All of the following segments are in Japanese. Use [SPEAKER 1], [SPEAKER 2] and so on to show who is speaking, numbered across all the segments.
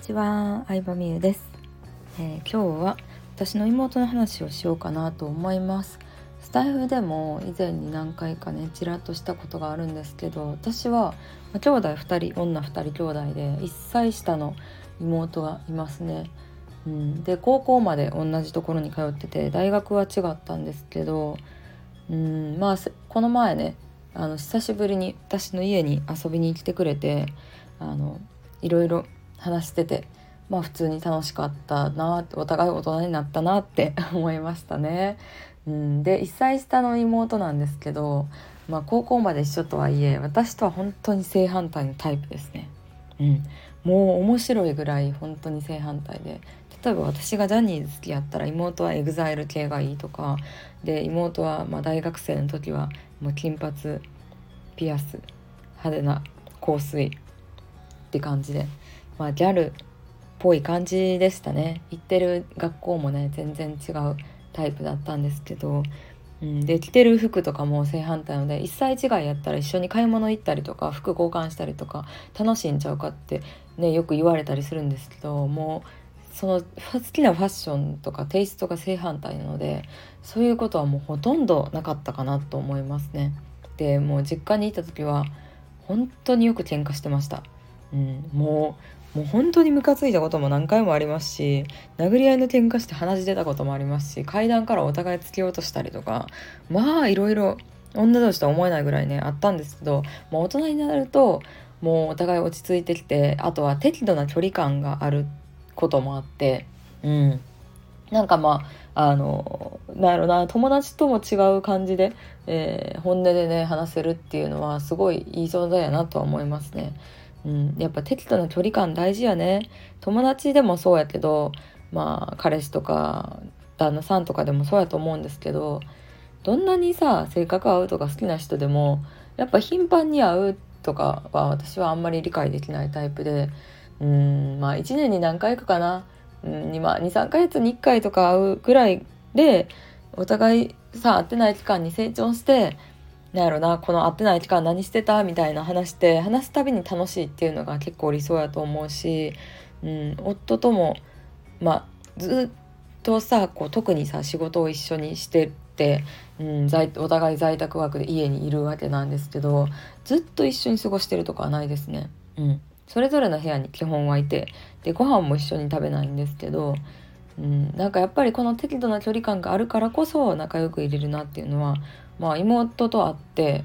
[SPEAKER 1] ちは、相葉美優です、えー、今日は私の妹の話をしようかなと思います。スタイフでも以前に何回かねちらっとしたことがあるんですけど私は、兄弟2人女2人兄弟で1歳下の妹がいますね、うん、で高校まで同じところに通ってて大学は違ったんですけど、うん、まあこの前ねあの久しぶりに私の家に遊びに来てくれてあのいろいろ話しててまあ普通に楽しかったなお互い大人になったなって 思いましたね。うん、で1歳下の妹なんですけど、まあ、高校まで一緒とはいえ私とは本当に正反対のタイプですね。うん、もう面白いぐらい本当に正反対で例えば私がジャニーズ好きやったら妹は EXILE 系がいいとかで妹はま大学生の時はもう金髪ピアス派手な香水って感じでまあ、ギャルっぽい感じでしたね行ってる学校もね全然違うタイプだったんですけど、うん、で着てる服とかも正反対なので1歳違いやったら一緒に買い物行ったりとか服交換したりとか楽しんちゃうかってねよく言われたりするんですけどもうその好きなファッションとかテイストが正反対なのでそういうことはもうほとんどなかったかなと思いますね。でもう実家にいた時は本当によく喧嘩してました。うん、もうもう本当にムカついたことも何回もありますし殴り合いの喧嘩して話出たこともありますし階段からお互い突き落としたりとかまあいろいろ女同士とは思えないぐらいねあったんですけど、まあ、大人になるともうお互い落ち着いてきてあとは適度な距離感があることもあってうんなんかまああのなんやろな友達とも違う感じで、えー、本音でね話せるっていうのはすごいいい存在やなとは思いますね。うん、やっぱ適度な距離感大事やね。友達でもそうやけどまあ彼氏とか旦那さんとかでもそうやと思うんですけどどんなにさ性格合うとか好きな人でもやっぱ頻繁に会うとかは私はあんまり理解できないタイプでうんまあ1年に何回かかな、うん、23ヶ月に1回とか会うぐらいでお互いさ会ってない期間に成長してなんやろなこの会ってない期間何してたみたいな話して話すたびに楽しいっていうのが結構理想やと思うし、うん、夫ともまあずっとさこう特にさ仕事を一緒にしてて、うん、在お互い在宅ワークで家にいるわけなんですけどずっと一緒に過ごしてるとかはないですね。うん、それぞれの部屋に基本はいてでご飯も一緒に食べないんですけど、うん、なんかやっぱりこの適度な距離感があるからこそ仲良くいれるなっていうのはまあ、妹と会って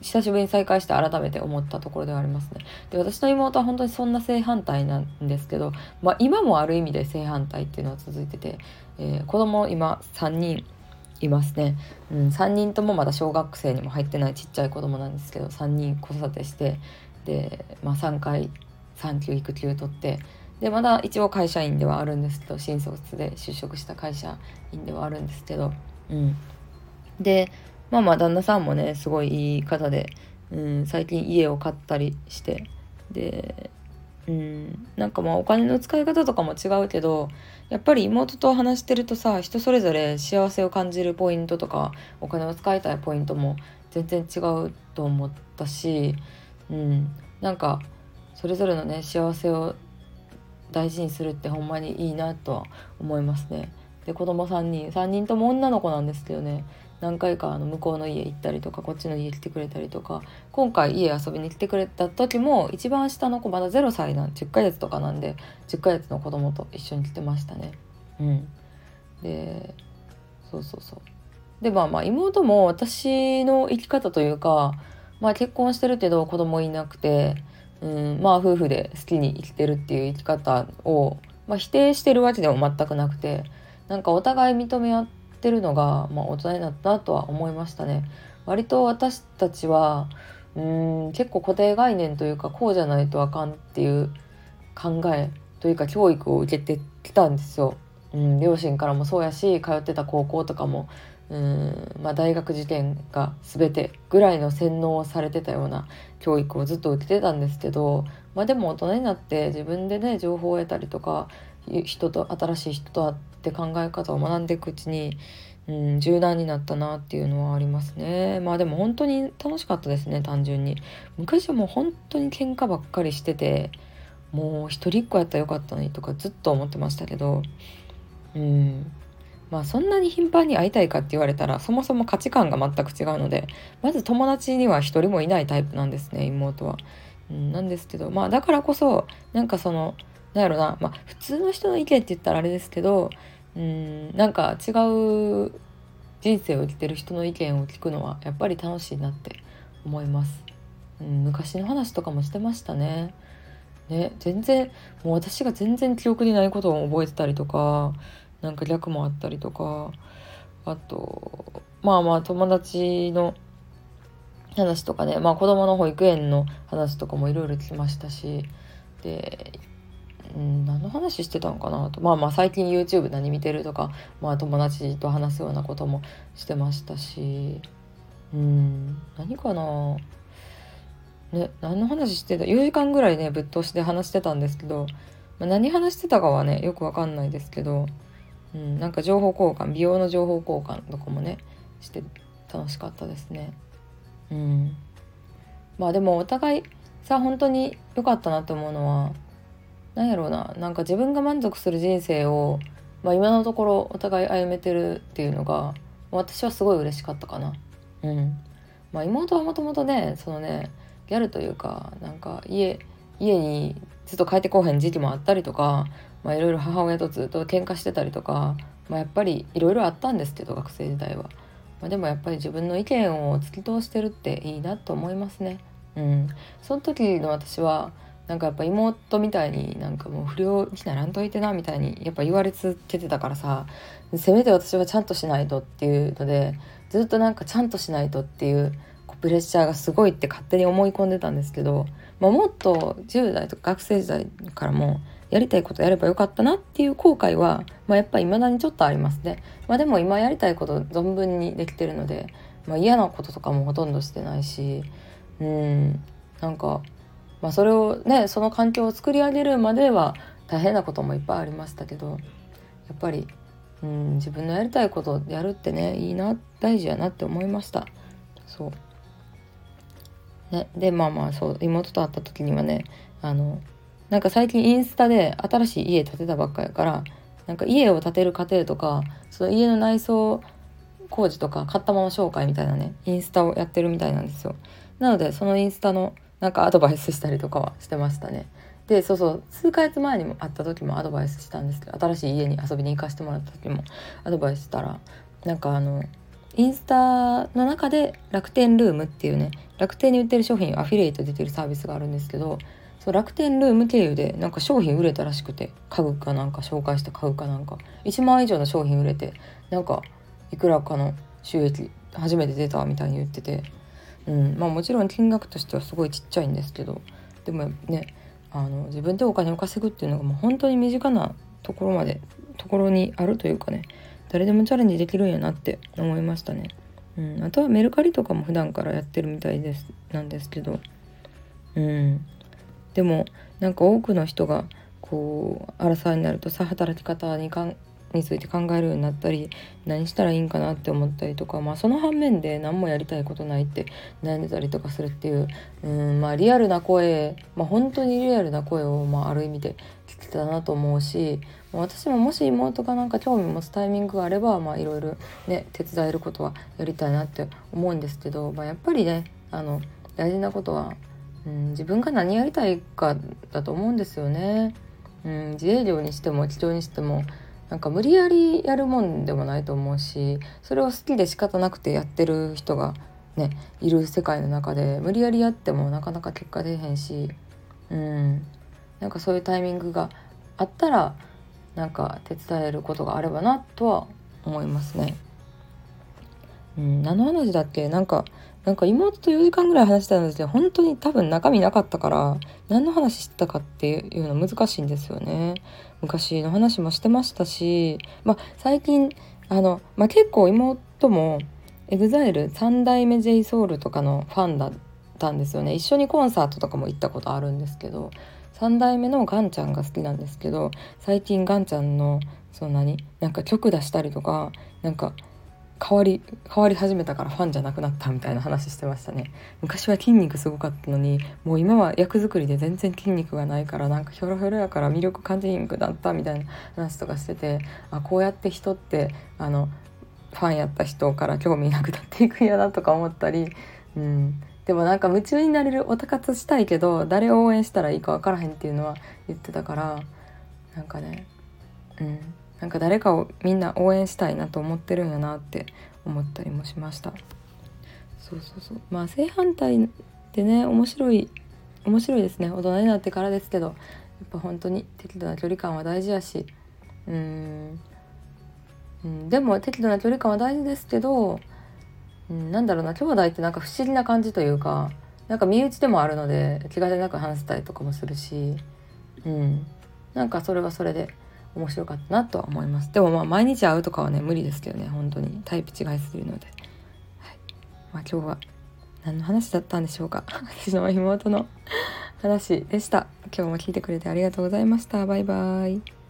[SPEAKER 1] 久しぶりに再会して改めて思ったところではありますね。で私の妹は本当にそんな正反対なんですけど、まあ、今もある意味で正反対っていうのは続いてて、えー、子供今3人いますね、うん、3人ともまだ小学生にも入ってないちっちゃい子供なんですけど3人子育てしてで、まあ、3回産休育休取ってでまだ一応会社員ではあるんですけど新卒で就職した会社員ではあるんですけど、うん、でまあまあ旦那さんもねすごいいい方で、うん、最近家を買ったりして。でうんなんかまあお金の使い方とかも違うけどやっぱり妹と話してるとさ人それぞれ幸せを感じるポイントとかお金を使いたいポイントも全然違うと思ったし、うん、なんかそれぞれのね幸せを大事にするってほんまにいいなとは思いますね。で子供3人3人とも女の子なんですけどね何回かあの向こうの家行ったりとかこっちの家来てくれたりとか今回家遊びに来てくれた時も一番下の子まだ0歳なん10ヶ月とかなんで10ヶ月の子供と一緒に来てましたね。うん、でそうそうそう。でまあまあ妹も私の生き方というか、まあ、結婚してるけど子供いなくて、うん、まあ夫婦で好きに生きてるっていう生き方を、まあ、否定してるわけでも全くなくてなんかお互い認め合ってるのが、まあ、大人になったなとは思いましたね。割と私たちはうん結構固定概念というかこうじゃないとあかんっていう考えというか教育を受けてきたんですよ。うん、両親からもそうやし通ってた高校とかもうん、まあ、大学受験が全てぐらいの洗脳をされてたような教育をずっと受けてたんですけど、まあ、でも大人になって自分でね情報を得たりとか人と新しい人と会って考え方を学んでいくうちに、うん、柔軟になったなっていうのはありますね。まあでも本当に楽しかったですね単純に。昔はもう本当に喧嘩ばっかりしててもう一人っ子やったらよかったのにとかずっと思ってましたけどうん。まあそんなに頻繁に会いたいかって言われたらそもそも価値観が全く違うのでまず友達には一人もいないタイプなんですね妹は。うん、なんですけどまあだからこそなんかそのなんやろなまあ普通の人の意見って言ったらあれですけどうんなんか違う人生を生きてる人の意見を聞くのはやっぱり楽しいなって思います。うん、昔の話とかもしてましたね。ね全然もう私が全然記憶にないことを覚えてたりとかなんか逆もあったりとかあとまあまあ友達の話とかねまあ子供の保育園の話とかもいろいろ聞きましたしで、うん、何の話してたんかなと。まあまあ最近 YouTube 何見てるとかまあ友達と話すようなこともしてましたしうん何かな。ね何の話してた？4時間ぐらいねぶっ通しで話してたんですけど、まあ、何話してたかはねよくわかんないですけどうん、なんか情報交換美容の情報交換とかもねして楽しかったですね。うん、まあでもお互いさ本当に良かったなと思うのは何やろうななんか自分が満足する人生を、まあ、今のところお互い歩めてるっていうのが私はすごい嬉しかったかな。うんまあ、妹はもともとねそのねギャルというかなんか家家にずっと帰ってこうへん時期もあったりとかまあいろいろ母親とずっと喧嘩してたりとか、まあ、やっぱりいろいろあったんですけど学生時代は、まあ、でもやっぱり自分の意見を突き通してるっていいなと思いますね。うん。その時の私はなんかやっぱ妹みたいになんかもう不良にならんといてなみたいにやっぱ言われ続けてたからさせめて私はちゃんとしないとっていうのでずっとなんかちゃんとしないとっていうプレッシャーがすごいって勝手に思い込んでたんですけど、まあ、もっと10代とか学生時代からもやりたいことやればよかったなっていう後悔は、まあ、やっぱり未だにちょっとありますね。まあ、でも今やりたいこと存分にできてるので、まあ、嫌なこととかもほとんどしてないしうんなんか、まあ、それをねその環境を作り上げるまでは大変なこともいっぱいありましたけどやっぱりうん自分のやりたいことをやるってねいいな大事やなって思いましたそうねでまあまあそう妹と会った時にはねあのなんか最近インスタで新しい家建てたばっかやからなんか家を建てる過程とかその家の内装工事とか買ったもの紹介みたいなねインスタをやってるみたいなんですよ。なのでそのインスタのなんかアドバイスしたりとかはしてましたね。でそうそう数ヶ月前にも会った時もアドバイスしたんですけど新しい家に遊びに行かせてもらった時もアドバイスしたらなんかあのインスタの中で楽天ルームっていうね楽天に売ってる商品アフィリエイト出てるサービスがあるんですけどそう楽天ルーム経由でなんか商品売れたらしくて家具かなんか紹介して買うかなんか。1万以上の商品売れてなんかいくらかの収益初めて出たみたいに言ってて、うん、まあもちろん金額としてはすごいちっちゃいんですけど。でもねあの自分でお金を稼ぐっていうのがもう本当に身近なところまでところにあるというかね誰でもチャレンジできるんやなって思いましたね。うん、あとはメルカリとかも普段からやってるみたいですなんですけど、うん、でもなんか多くの人がこう荒さになるとさ働き方にかんについて考えるようになったり何したらいいんかなって思ったりとか、まあ、その反面で何もやりたいことないって悩んでたりとかするっていううんまあリアルな声、まあ、本当にリアルな声を、まあ、ある意味で聞けたなと思うし私ももし妹がなんか興味持つタイミングがあればいろいろね手伝えることはやりたいなって思うんですけど、まあ、やっぱりねあの大事なことはうん、自分が何やりたいかだと思うんですよね。うん、自営業にしても基調にしてもなんか無理やりやるもんでもないと思うしそれを好きで仕方なくてやってる人がねいる世界の中で無理やりやってもなかなか結果出へんし、うん、なんかそういうタイミングがあったらなんか手伝えることがあればなとは思いますね。うん、何の話だっけ？なんかなんか妹と4時間ぐらい話したんですけど本当に多分中身なかったから何の話してたかっていうの難しいんですよね。昔の話もしてましたし、まあ、最近あの、まあ、結構妹も EXILE 三代目 JSOUL とかのファンだったんですよね。一緒にコンサートとかも行ったことあるんですけど3代目のガンちゃんが好きなんですけど最近ガンちゃんのそんなになんか曲出したりとかなんか変わり変わり始めたからファンじゃなくなったみたいな話してましたね。昔は筋肉すごかったのにもう今は役作りで全然筋肉がないからなんかひょろひょろやから魅力感じにくなったみたいな話とかしててあこうやって人ってあのファンやった人から興味なくなっていくんやなとか思ったり、うん、でもなんか夢中になれるオタ活したいけど誰を応援したらいいか分からへんっていうのは言ってたからなんかねうん。なんか誰かをみんな応援したいなと思ってるんやなって思ったりもしました。そうそうそう。まあ正反対ってね面白い面白いですね。大人になってからですけどやっぱ本当に適度な距離感は大事やし。うん。うん、でも適度な距離感は大事ですけどうん、なんだろうな。兄弟ってなんか不思議な感じというかなんか身内でもあるので気兼ねなく話したりとかもするし、うん、なんかそれはそれで。面白かったなとは思います。でもまあ毎日会うとかはね無理ですけどね本当に。タイプ違いすぎるので、はい。まあ、今日は何の話だったんでしょうか。私の妹の話でした。今日も聞いてくれてありがとうございました。バイバーイ。